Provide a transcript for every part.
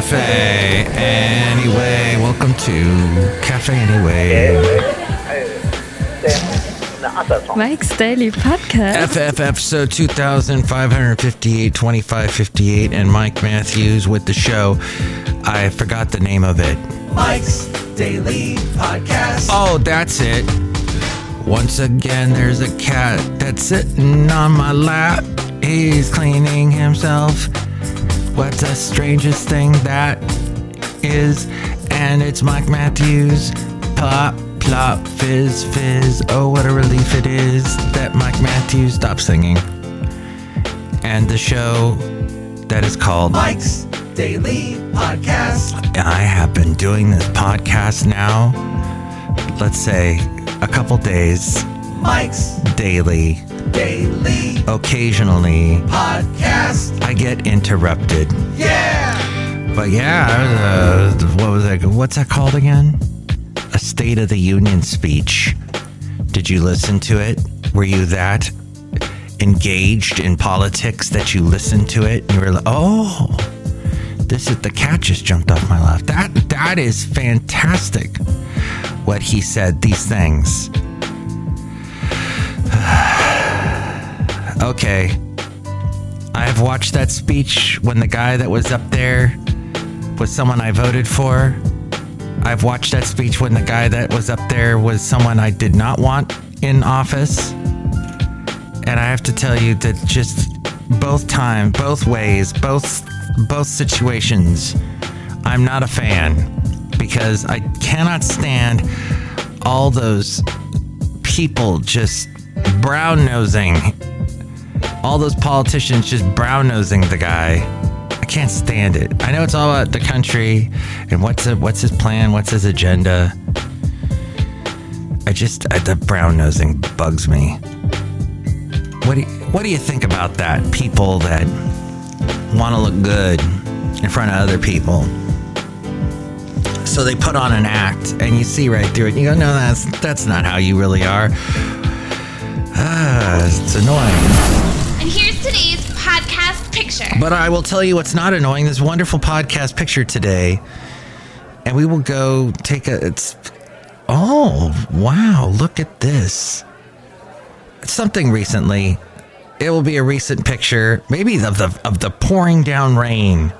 Cafe Anyway. Welcome to Cafe Anyway. Mike's Daily Podcast. FF episode 2558, 2558, and Mike Matthews with the show. I forgot the name of it. Mike's Daily Podcast. Oh, that's it. Once again, there's a cat that's sitting on my lap. He's cleaning himself. What's the strangest thing that is? And it's Mike Matthews. Plop, plop, fizz, fizz. Oh, what a relief it is that Mike Matthews stopped singing. And the show that is called Mike's Daily Podcast. I have been doing this podcast now, let's say a couple days Mike's daily. Daily Occasionally, Podcast. I get interrupted. Yeah. But yeah, was, uh, what was that? What's that called again? A State of the Union speech. Did you listen to it? Were you that engaged in politics that you listened to it and you were like, oh, this is the cat just jumped off my lap. That that is fantastic. What he said, these things. Okay. I've watched that speech when the guy that was up there was someone I voted for. I've watched that speech when the guy that was up there was someone I did not want in office. And I have to tell you that just both time, both ways, both both situations, I'm not a fan because I cannot stand all those people just brown nosing all those politicians just brown nosing the guy. I can't stand it. I know it's all about the country and what's a, what's his plan, what's his agenda. I just I, the brown nosing bugs me. What do you, what do you think about that? People that want to look good in front of other people. So they put on an act, and you see right through it. You go, no, that's that's not how you really are. Ah, it's annoying. And here's today's podcast picture. But I will tell you what's not annoying. This wonderful podcast picture today, and we will go take a. It's oh wow! Look at this. Something recently. It will be a recent picture, maybe of the of the pouring down rain.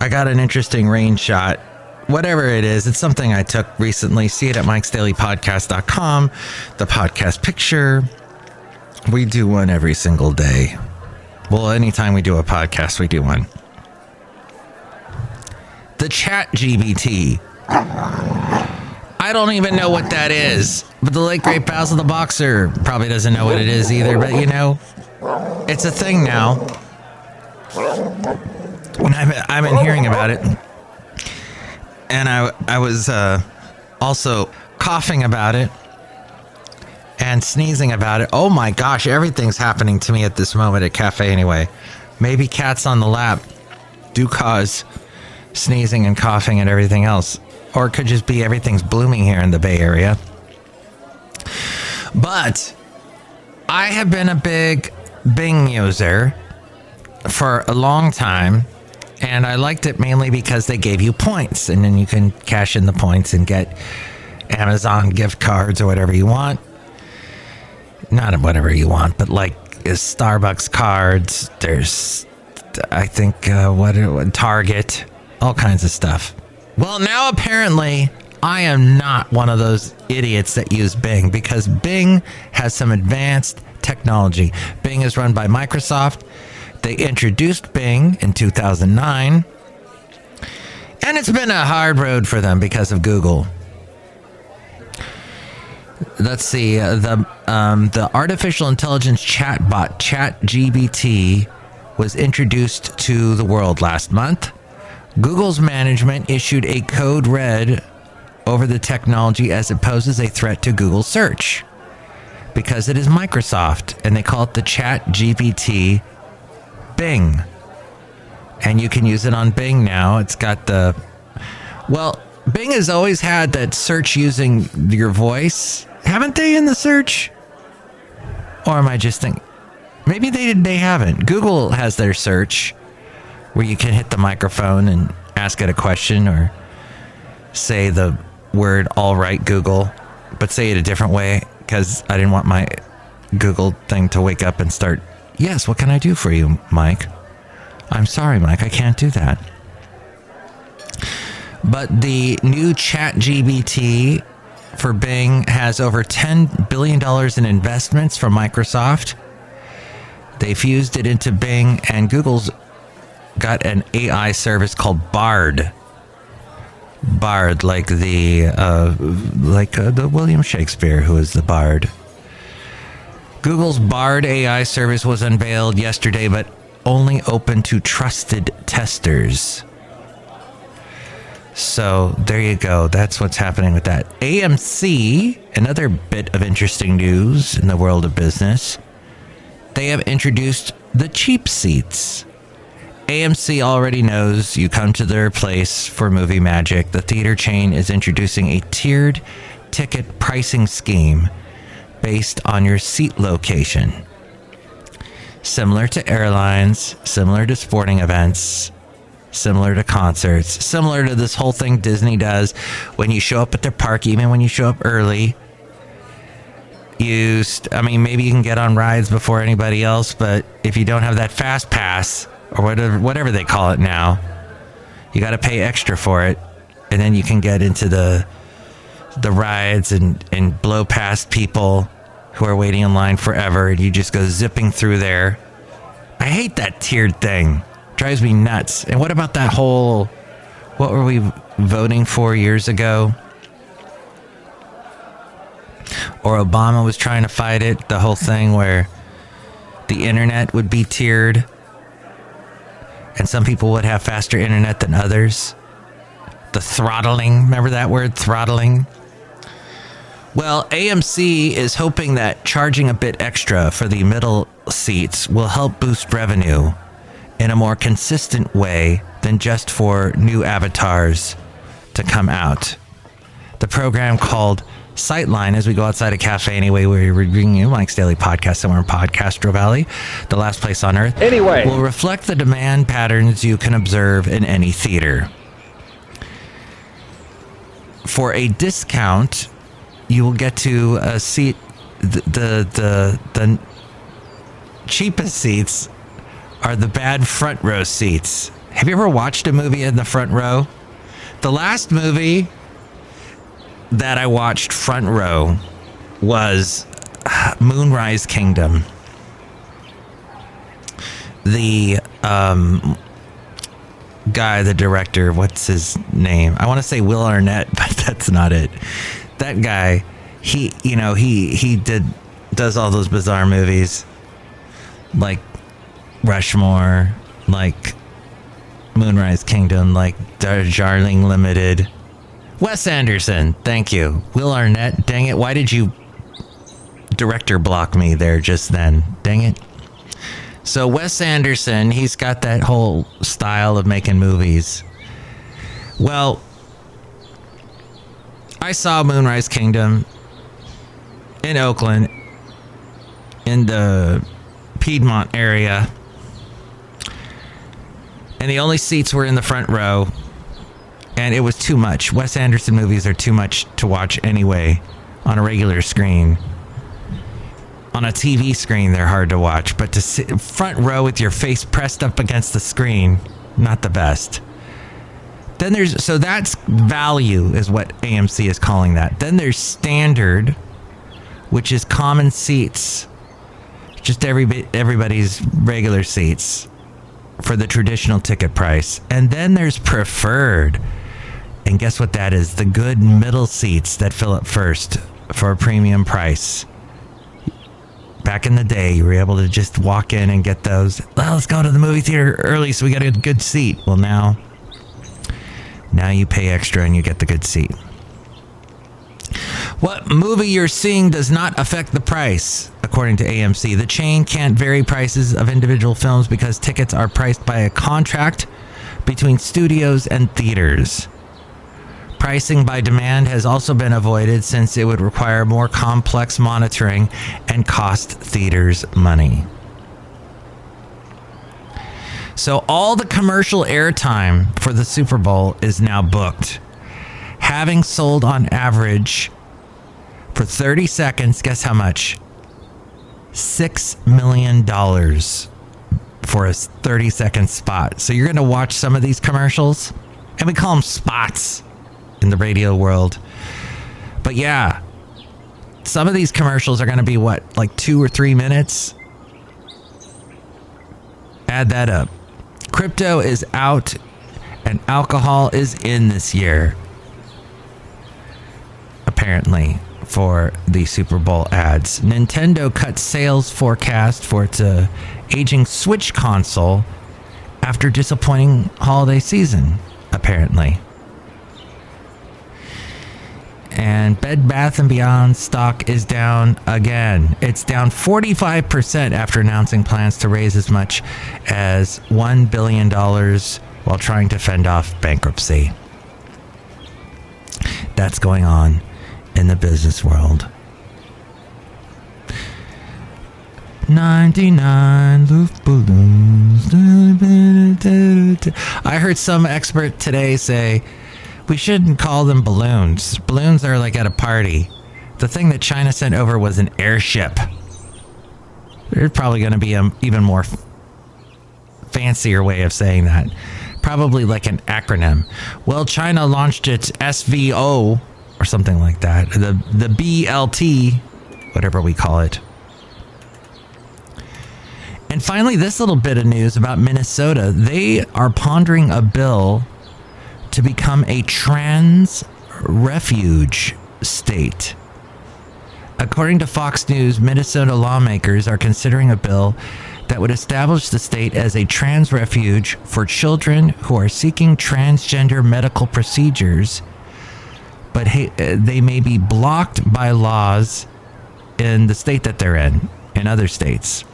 I got an interesting rain shot. Whatever it is, it's something I took recently. See it at mikesdailypodcast.com. The podcast picture. We do one every single day. Well, anytime we do a podcast, we do one. The Chat GBT. I don't even know what that is, but the late great Basil the Boxer probably doesn't know what it is either. But you know, it's a thing now. And I've, I've been hearing about it, and I I was uh, also coughing about it and sneezing about it. Oh my gosh, everything's happening to me at this moment at Cafe anyway. Maybe cats on the lap do cause sneezing and coughing and everything else. Or it could just be everything's blooming here in the Bay Area. But I have been a big Bing user for a long time. And I liked it mainly because they gave you points. And then you can cash in the points and get Amazon gift cards or whatever you want not whatever you want, but like Starbucks cards. There's, I think, uh, what Target, all kinds of stuff. Well, now apparently I am not one of those idiots that use Bing because Bing has some advanced technology. Bing is run by Microsoft. They introduced Bing in 2009, and it's been a hard road for them because of Google let's see uh, the um, the artificial intelligence chatbot ChatGPT was introduced to the world last month. Google's management issued a code red over the technology as it poses a threat to Google search because it is Microsoft and they call it the ChatGPT Bing. And you can use it on Bing now. It's got the well, Bing has always had that search using your voice haven't they in the search? Or am I just thinking? Maybe they they haven't. Google has their search where you can hit the microphone and ask it a question or say the word all right Google, but say it a different way because I didn't want my Google thing to wake up and start, Yes, what can I do for you, Mike? I'm sorry, Mike, I can't do that. But the new For Bing has over $10 billion in investments from Microsoft. They fused it into Bing, and Google's got an AI service called Bard. Bard, like the uh, like uh, the William Shakespeare, who is the Bard. Google's Bard AI service was unveiled yesterday, but only open to trusted testers. So there you go. That's what's happening with that. AMC, another bit of interesting news in the world of business. They have introduced the cheap seats. AMC already knows you come to their place for movie magic. The theater chain is introducing a tiered ticket pricing scheme based on your seat location. Similar to airlines, similar to sporting events, similar to concerts, similar to this whole thing Disney does when you show up at their park, even when you show up early. You, I mean, maybe you can get on rides before anybody else, but if you don't have that fast pass or whatever, whatever they call it now, you got to pay extra for it, and then you can get into the the rides and and blow past people who are waiting in line forever, and you just go zipping through there. I hate that tiered thing drives me nuts. And what about that whole what were we voting for years ago? Or Obama was trying to fight it, the whole thing where the internet would be tiered and some people would have faster internet than others. The throttling, remember that word, throttling? Well, AMC is hoping that charging a bit extra for the middle seats will help boost revenue in a more consistent way than just for new avatars to come out. The program called Sightline, as we go outside a cafe anyway, where we're bringing you Mike's Daily Podcast somewhere in Podcastro Valley, the last place on earth. Anyway, will reflect the demand patterns you can observe in any theater. For a discount, you will get to a seat, the the the, the cheapest seats are the bad front row seats. Have you ever watched a movie in the front row? The last movie that I watched front row was Moonrise Kingdom. The um, guy, the director, what's his name? I want to say Will Arnett, but that's not it. That guy, he, you know, he he did does all those bizarre movies like Rushmore, like Moonrise Kingdom, like Darjeeling Limited. Wes Anderson, thank you. Will Arnett, dang it, why did you director block me there just then? Dang it. So Wes Anderson, he's got that whole style of making movies. Well, I saw Moonrise Kingdom in Oakland in the Piedmont area and the only seats were in the front row, and it was too much. Wes Anderson movies are too much to watch anyway on a regular screen. On a TV screen, they're hard to watch, but to sit front row with your face pressed up against the screen, not the best. Then there's so that's value is what AMC is calling that. Then there's standard, which is common seats, just every everybody's regular seats for the traditional ticket price. And then there's preferred. And guess what that is? The good middle seats that fill up first for a premium price. Back in the day, you were able to just walk in and get those. Well, let's go to the movie theater early so we got a good seat. Well, now, now you pay extra and you get the good seat. What movie you're seeing does not affect the price, according to AMC. The chain can't vary prices of individual films because tickets are priced by a contract between studios and theaters. Pricing by demand has also been avoided since it would require more complex monitoring and cost theaters money. So all the commercial airtime for the Super Bowl is now booked. Having sold on average for 30 seconds, guess how much? $6 million for a 30 second spot. So you're going to watch some of these commercials, and we call them spots in the radio world. But yeah, some of these commercials are going to be what, like two or three minutes? Add that up. Crypto is out and alcohol is in this year. Apparently, for the Super Bowl ads. Nintendo cut sales forecast for its uh, aging Switch console after disappointing holiday season, apparently. And Bed Bath & Beyond stock is down again. It's down 45% after announcing plans to raise as much as $1 billion while trying to fend off bankruptcy. That's going on in the business world. 99 Luft balloons. I heard some expert today say we shouldn't call them balloons. Balloons are like at a party. The thing that China sent over was an airship. There's probably going to be an even more fancier way of saying that. Probably like an acronym. Well, China launched its SVO or something like that. The the BLT, whatever we call it. And finally, this little bit of news about Minnesota. They are pondering a bill to become a trans refuge state. According to Fox News, Minnesota lawmakers are considering a bill that would establish the state as a trans refuge for children who are seeking transgender medical procedures, but they may be blocked by laws in the state that they're in, in other states.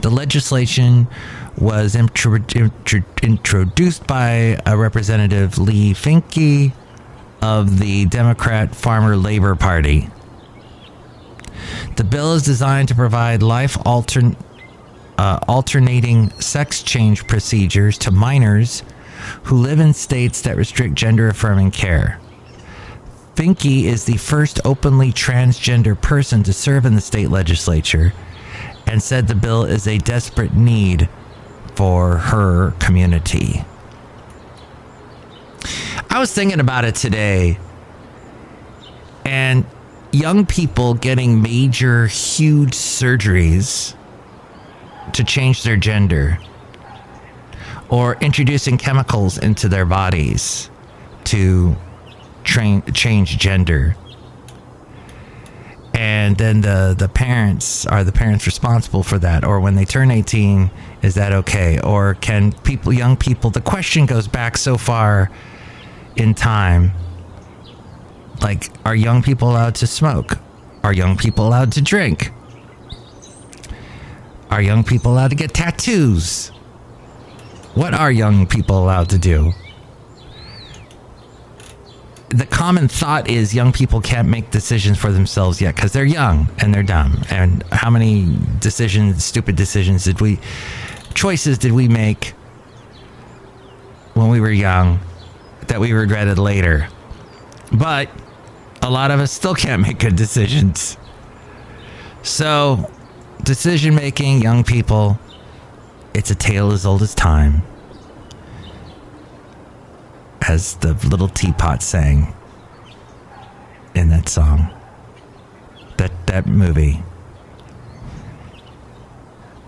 The legislation was intro- intro- introduced by a representative Lee Finke of the Democrat Farmer Labor Party. The bill is designed to provide life uh, alternating sex change procedures to minors who live in states that restrict gender affirming care. Finke is the first openly transgender person to serve in the state legislature and said the bill is a desperate need for her community. I was thinking about it today, and young people getting major, huge surgeries to change their gender or introducing chemicals into their bodies to train, change gender. And then the the parents are the parents responsible for that. Or when they turn 18 is that okay? Or can people young people the question goes back so far in time. Like are young people allowed to smoke? Are young people allowed to drink? Are young people allowed to get tattoos what are young people allowed to do the common thought is young people can't make decisions for themselves yet because they're young and they're dumb. And how many decisions, stupid decisions, did we, choices did we make when we were young that we regretted later? But a lot of us still can't make good decisions. So, decision making, young people, it's a tale as old as time as the little teapot sang in that song. That that movie.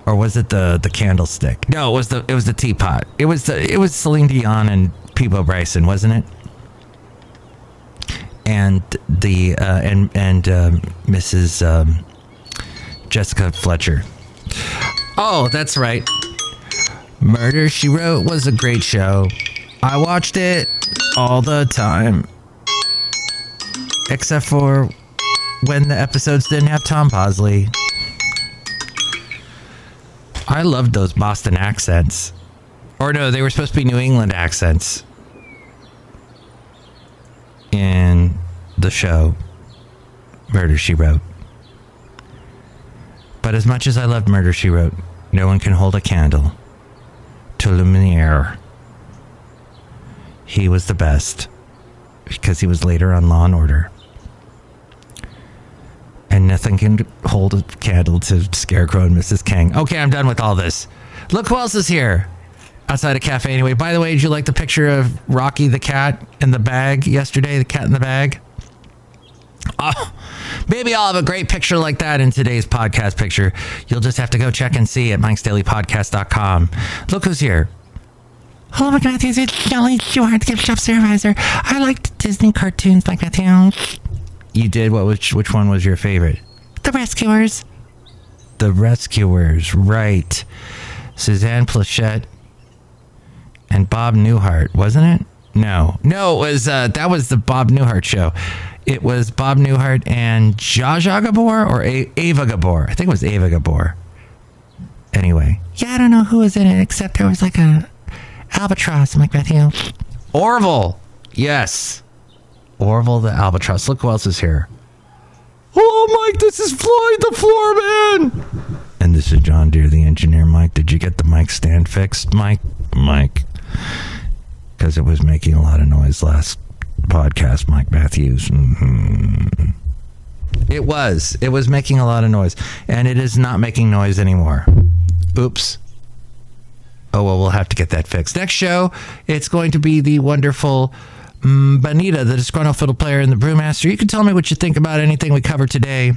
Or was it the the candlestick? No, it was the it was the teapot. It was the it was Celine Dion and Peabo Bryson, wasn't it? And the uh, and and um, Mrs. Um, Jessica Fletcher. Oh, that's right. Murder She Wrote was a great show. I watched it all the time. Except for when the episodes didn't have Tom Bosley. I loved those Boston accents. Or no, they were supposed to be New England accents in the show Murder She Wrote. But as much as I loved Murder She Wrote, No one can hold a candle to Lumiere. He was the best because he was later on Law and Order. And nothing can hold a candle to Scarecrow and Mrs. King. Okay, I'm done with all this. Look who else is here outside a cafe anyway. By the way, did you like the picture of Rocky the cat in the bag yesterday? The cat in the bag? Oh, maybe I'll have a great picture like that in today's podcast picture. You'll just have to go check and see at mikesdailypodcast.com. Look who's here. Hello, Mike Matthews. It's Chely Shoehart, gift shop supervisor. I liked Disney cartoons, Mike Matthews. You did? What? Which, which one was your favorite? The Rescuers. The Rescuers, right. Suzanne Pleshette and Bob Newhart, wasn't it? No, no, it was uh, that was the Bob Newhart show. It was Bob Newhart and Zsa Gabor or a- Ava Gabor. I think it was Ava Gabor. Anyway, yeah, I don't know who was in it except there was like a albatross. I'm like Matthew. Orville, yes, Orville the albatross. Look who else is here. Oh, Mike, this is Floyd the Floorman. And this is John Deer, the engineer. Mike, did you get the mic stand fixed, Mike? Mike, because it was making a lot of noise last podcast, Mike Matthews. Mm-hmm. It was. It was making a lot of noise, and it is not making noise anymore. Oops. Oh well, we'll have to get that fixed. Next show, it's going to be the wonderful um, Benita, the disgruntled fiddle player and the brewmaster. You can tell me what you think about anything we covered today.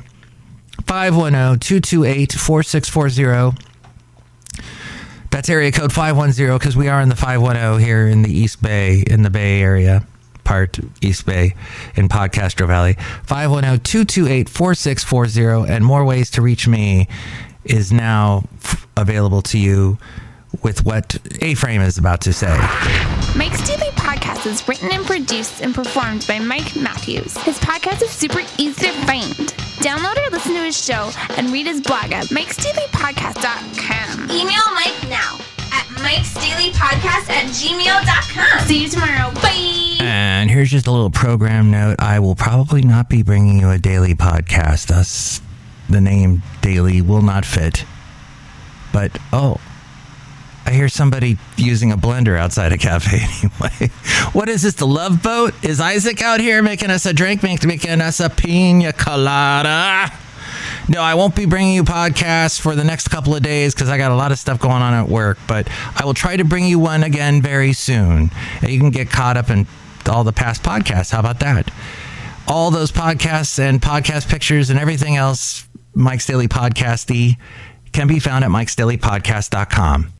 510 228 4640. That's area code 510 because we are in the 510 here in the East Bay, in the Bay Area part, East Bay, in Podcastro Valley. 510 228 4640. And more ways to reach me is now f- available to you with what A Frame is about to say. Mike's Daily Podcast is written and produced and performed by Mike Matthews. His podcast is super easy to find. Download or listen to his show and read his blog at mikesdailypodcast.com. Email Mike now at mikesdailypodcast at gmail.com. See you tomorrow. Bye. Here's just a little program note. I will probably not be bringing you a daily podcast. Thus, the name daily will not fit. But, oh, I hear somebody using a blender outside a cafe anyway. What is this, the love boat? Is Isaac out here making us a drink, making us a pina colada? No, I won't be bringing you podcasts for the next couple of days because I got a lot of stuff going on at work, but I will try to bring you one again very soon. You can get caught up in all the past podcasts. How about that? All those podcasts and podcast pictures and everything else, Mike's Daily Podcasty, can be found at mikesdailypodcast.com.